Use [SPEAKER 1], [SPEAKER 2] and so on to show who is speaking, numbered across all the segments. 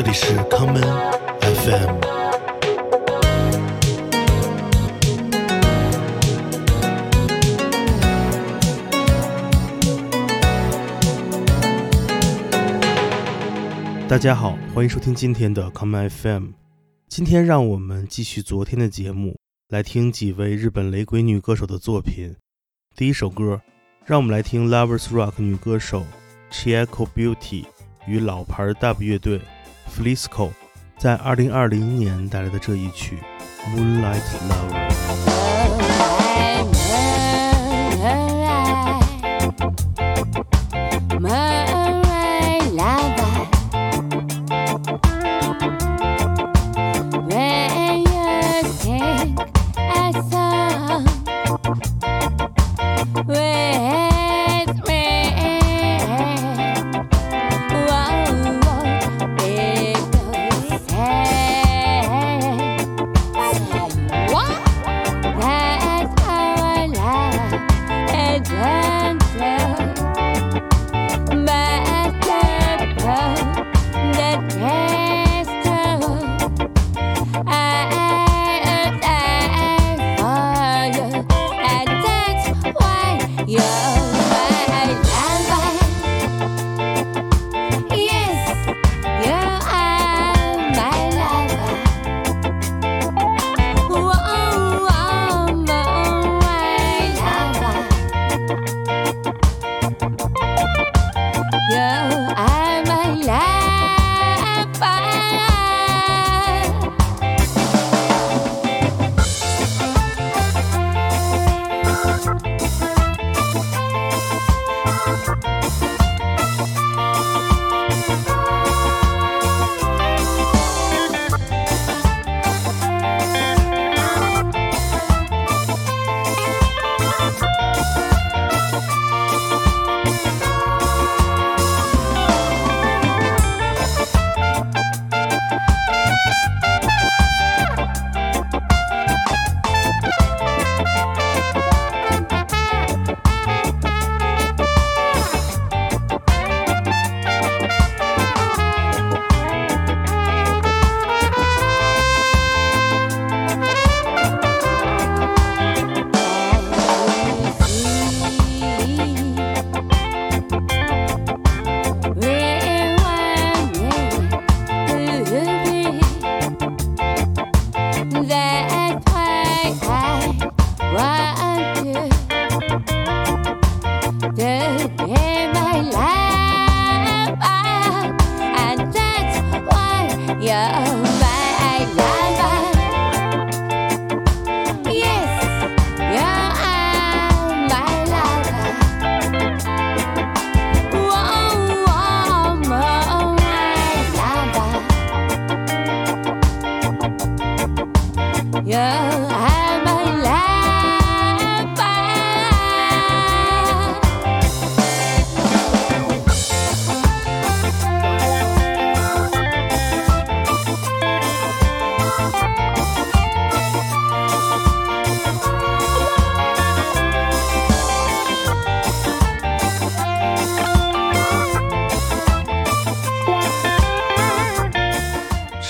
[SPEAKER 1] 这里是康门 FM。大家好，欢迎收听今天的 common FM。今天让我们继续昨天的节目，来听几位日本雷鬼女歌手的作品。第一首歌，让我们来听 Lovers Rock 女歌手 Chieko Beauty 与老牌 Dub 乐队 Flisco 在2020年带来的这一曲《Moonlight Lover》。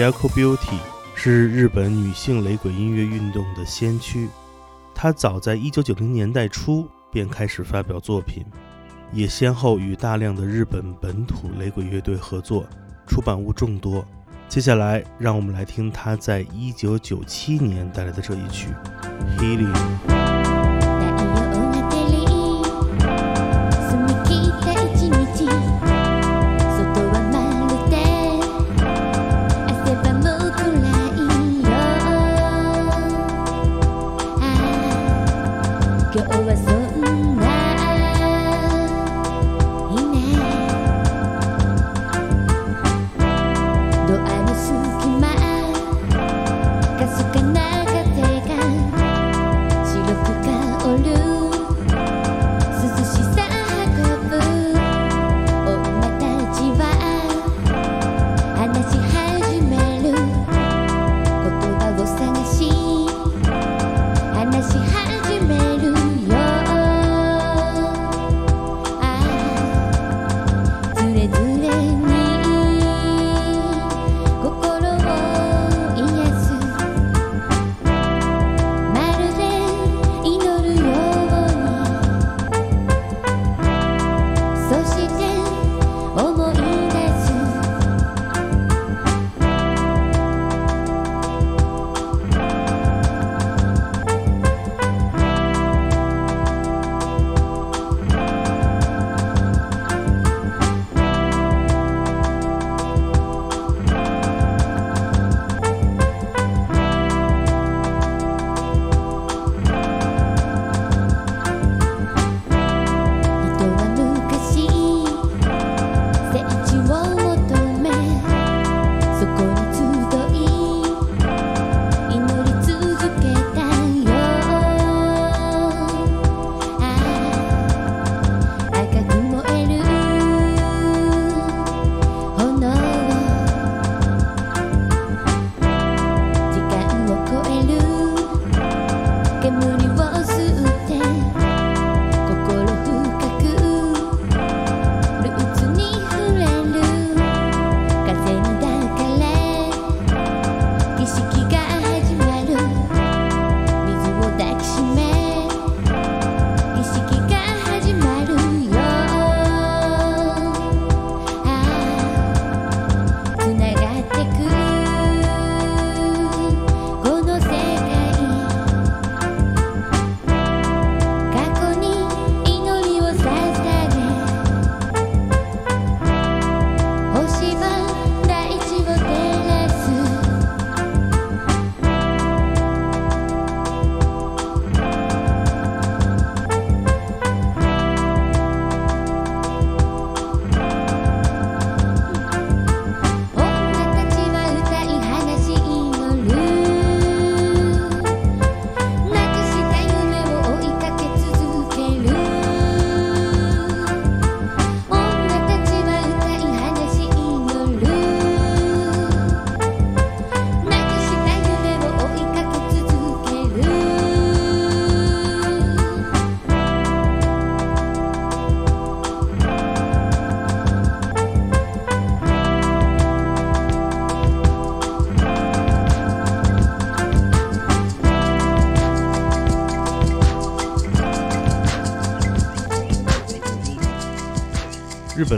[SPEAKER 1] Chieko Beauty 是日本女性雷鬼音乐运动的先驱，她早在1990年代初便开始发表作品，也先后与大量的日本本土雷鬼乐队合作，出版物众多。接下来，让我们来听她在1997年带来的这一曲《Healing》。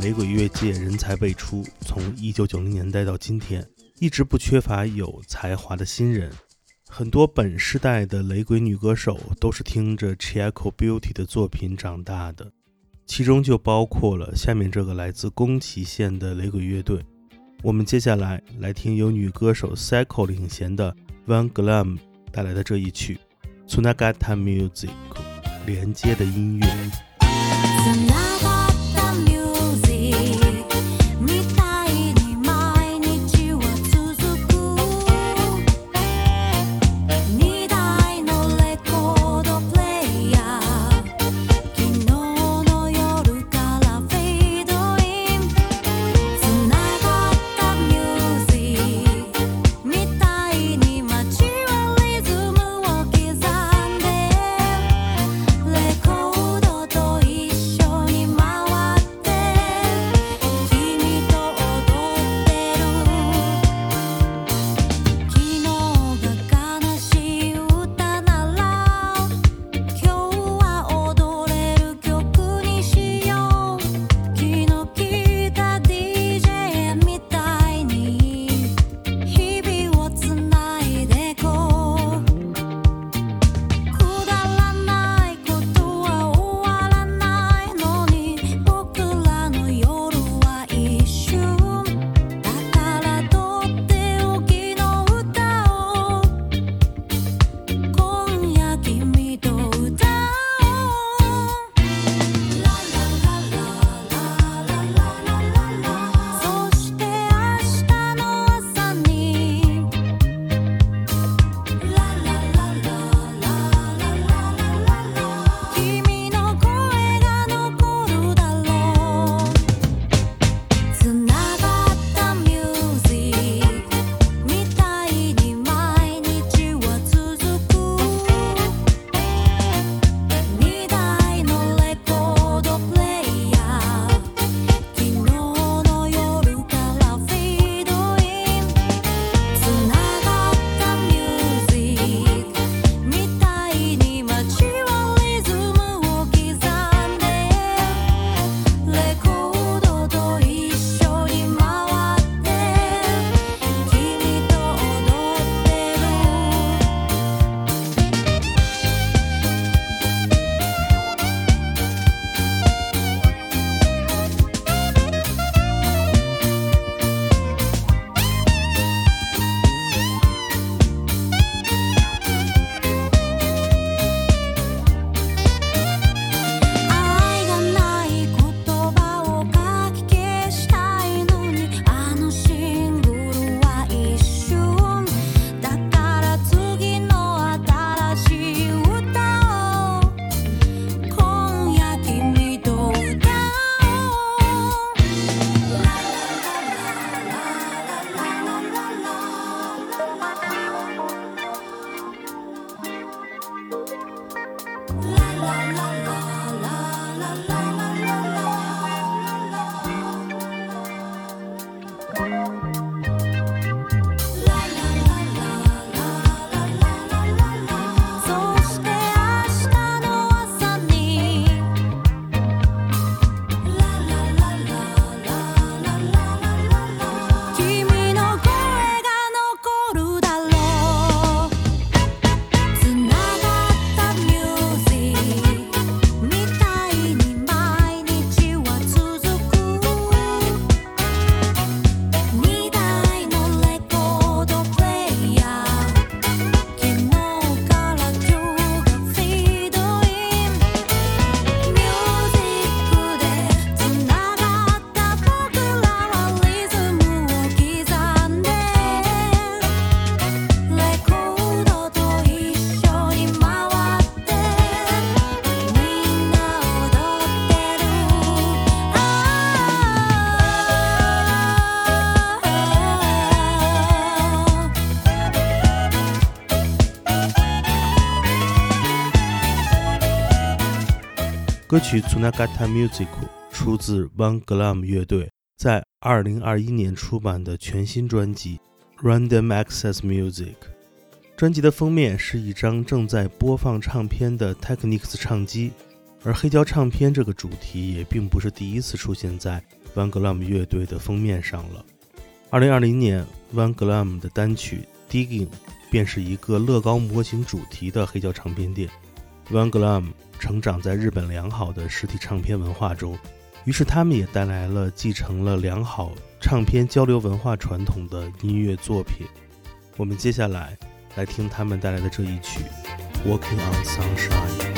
[SPEAKER 2] 雷鬼乐界人才辈出，从1990年代到今天，一直不缺乏有才华的新人。很多本世代的雷鬼女歌手都是听着 Chico Beauty 的作品长大的，其中就包括了下面这个来自宫崎县的雷鬼乐队。我们接下来来听由女歌手 Cycle 领衔的 Van Glam 带来的这一曲 Tsunagata Music，连接的音乐。歌曲《Tsunagata Music》出自 One Glam 乐队在2021年出版的全新专辑《Random Access Music》。专辑的封面是一张正在播放唱片的 Technics 唱机，而黑胶唱片这个主题也并不是第一次出现在 One Glam 乐队的封面上了。二零二零年，One Glam 的单曲《Digging》便是一个乐高模型主题的黑胶唱片店。Van Glam 成长在日本良好的实体唱片文化中，于是他们也带来了继承了良好唱片交流文化传统的音乐作品。我们接下来来听他们带来的这一曲《Walking on Sunshine》。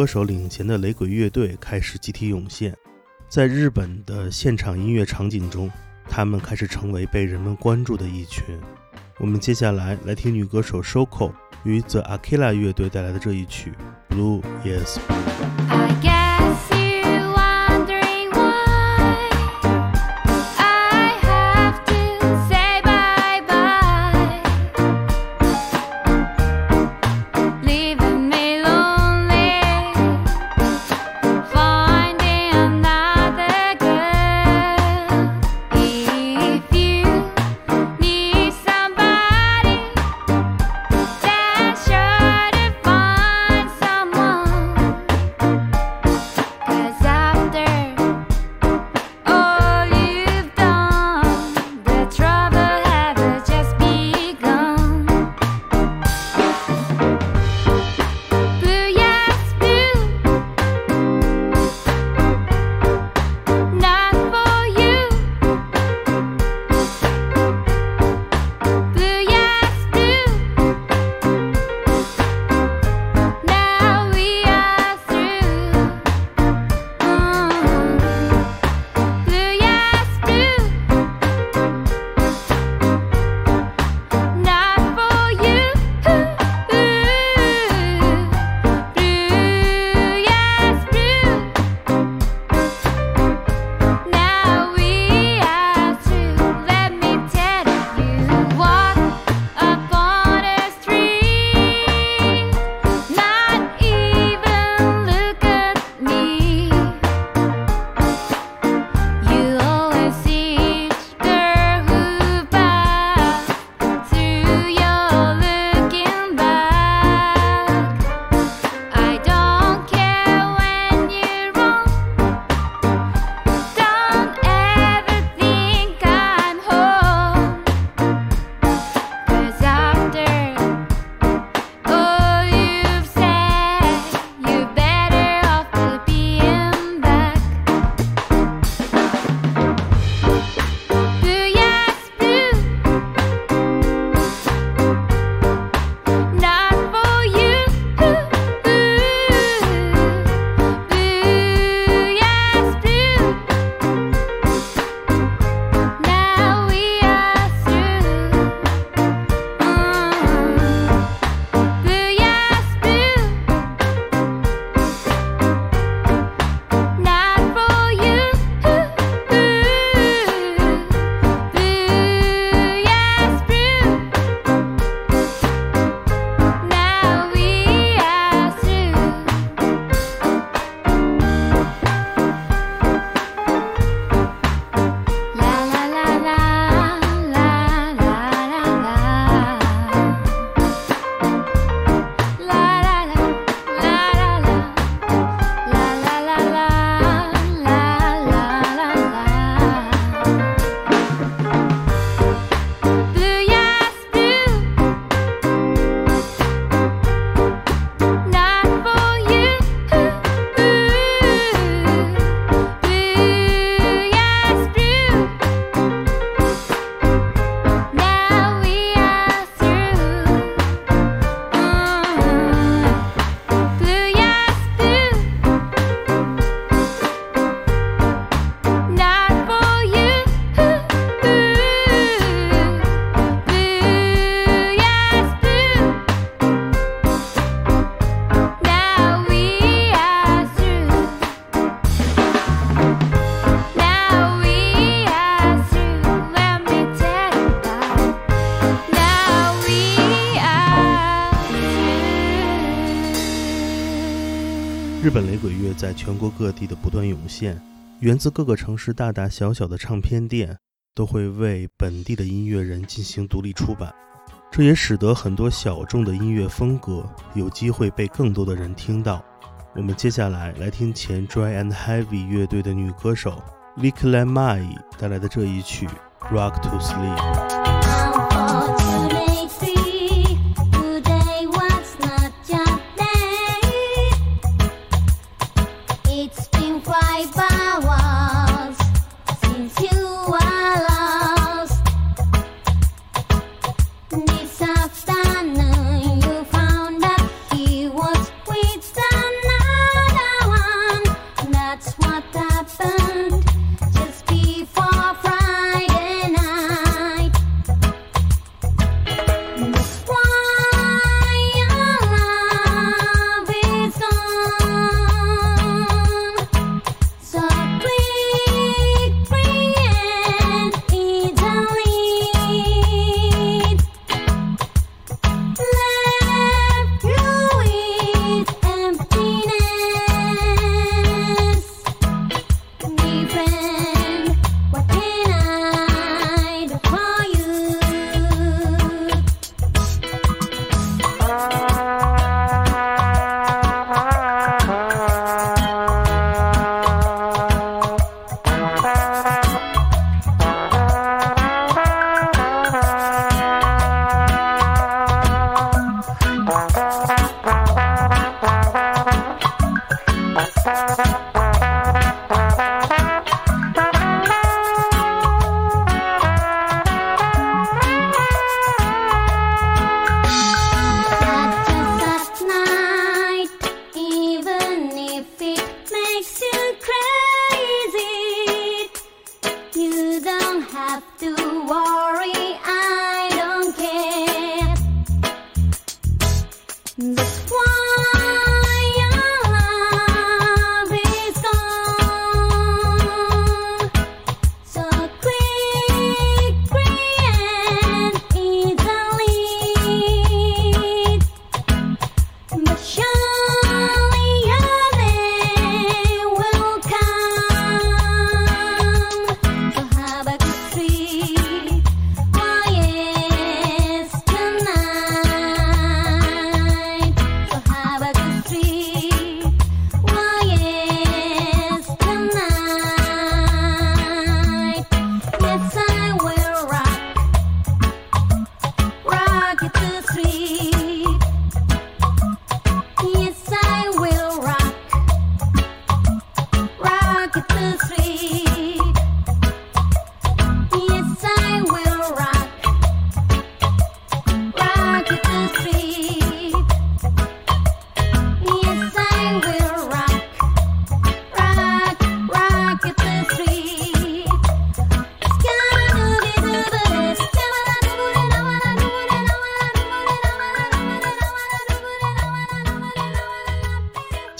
[SPEAKER 2] 歌手领衔的雷鬼乐队开始集体涌现，在日本的现场音乐场景中，他们开始成为被人们关注的一群。我们接下来来听女歌手 Shoko 与 The Akila 乐队带来的这一曲《Blue Yes Blue》。
[SPEAKER 3] 在全国各地的不断涌现，源自各个城市大大小小的唱片店都会为本地的音乐人进行独立出版，这也使得很多小众的音乐风格有机会被更多的人听到。我们接下来来听前 Dry and Heavy 乐队的女歌手 Vikla Mai 带来的这一曲《Rock to Sleep》。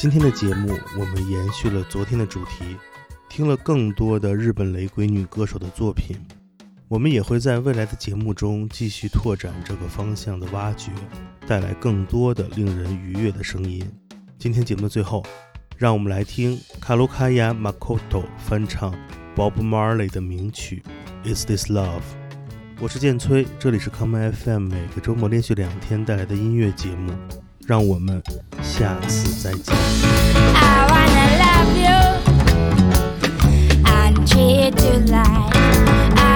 [SPEAKER 3] 今天的节目，我们延续了昨天的主题，听了更多的日本雷鬼女歌手的作品。我们也会在未来的节目中继续拓展这个方向的挖掘，带来更多的令人愉悦的声音。今天节目的最后，让我们来听卡鲁卡亚马库托翻唱 Bob Marley 的名曲《Is This Love》。我是剑崔，这里是康麦 FM，每个周末连续两天带来的音乐节目。让我们下次再见。
[SPEAKER 1] I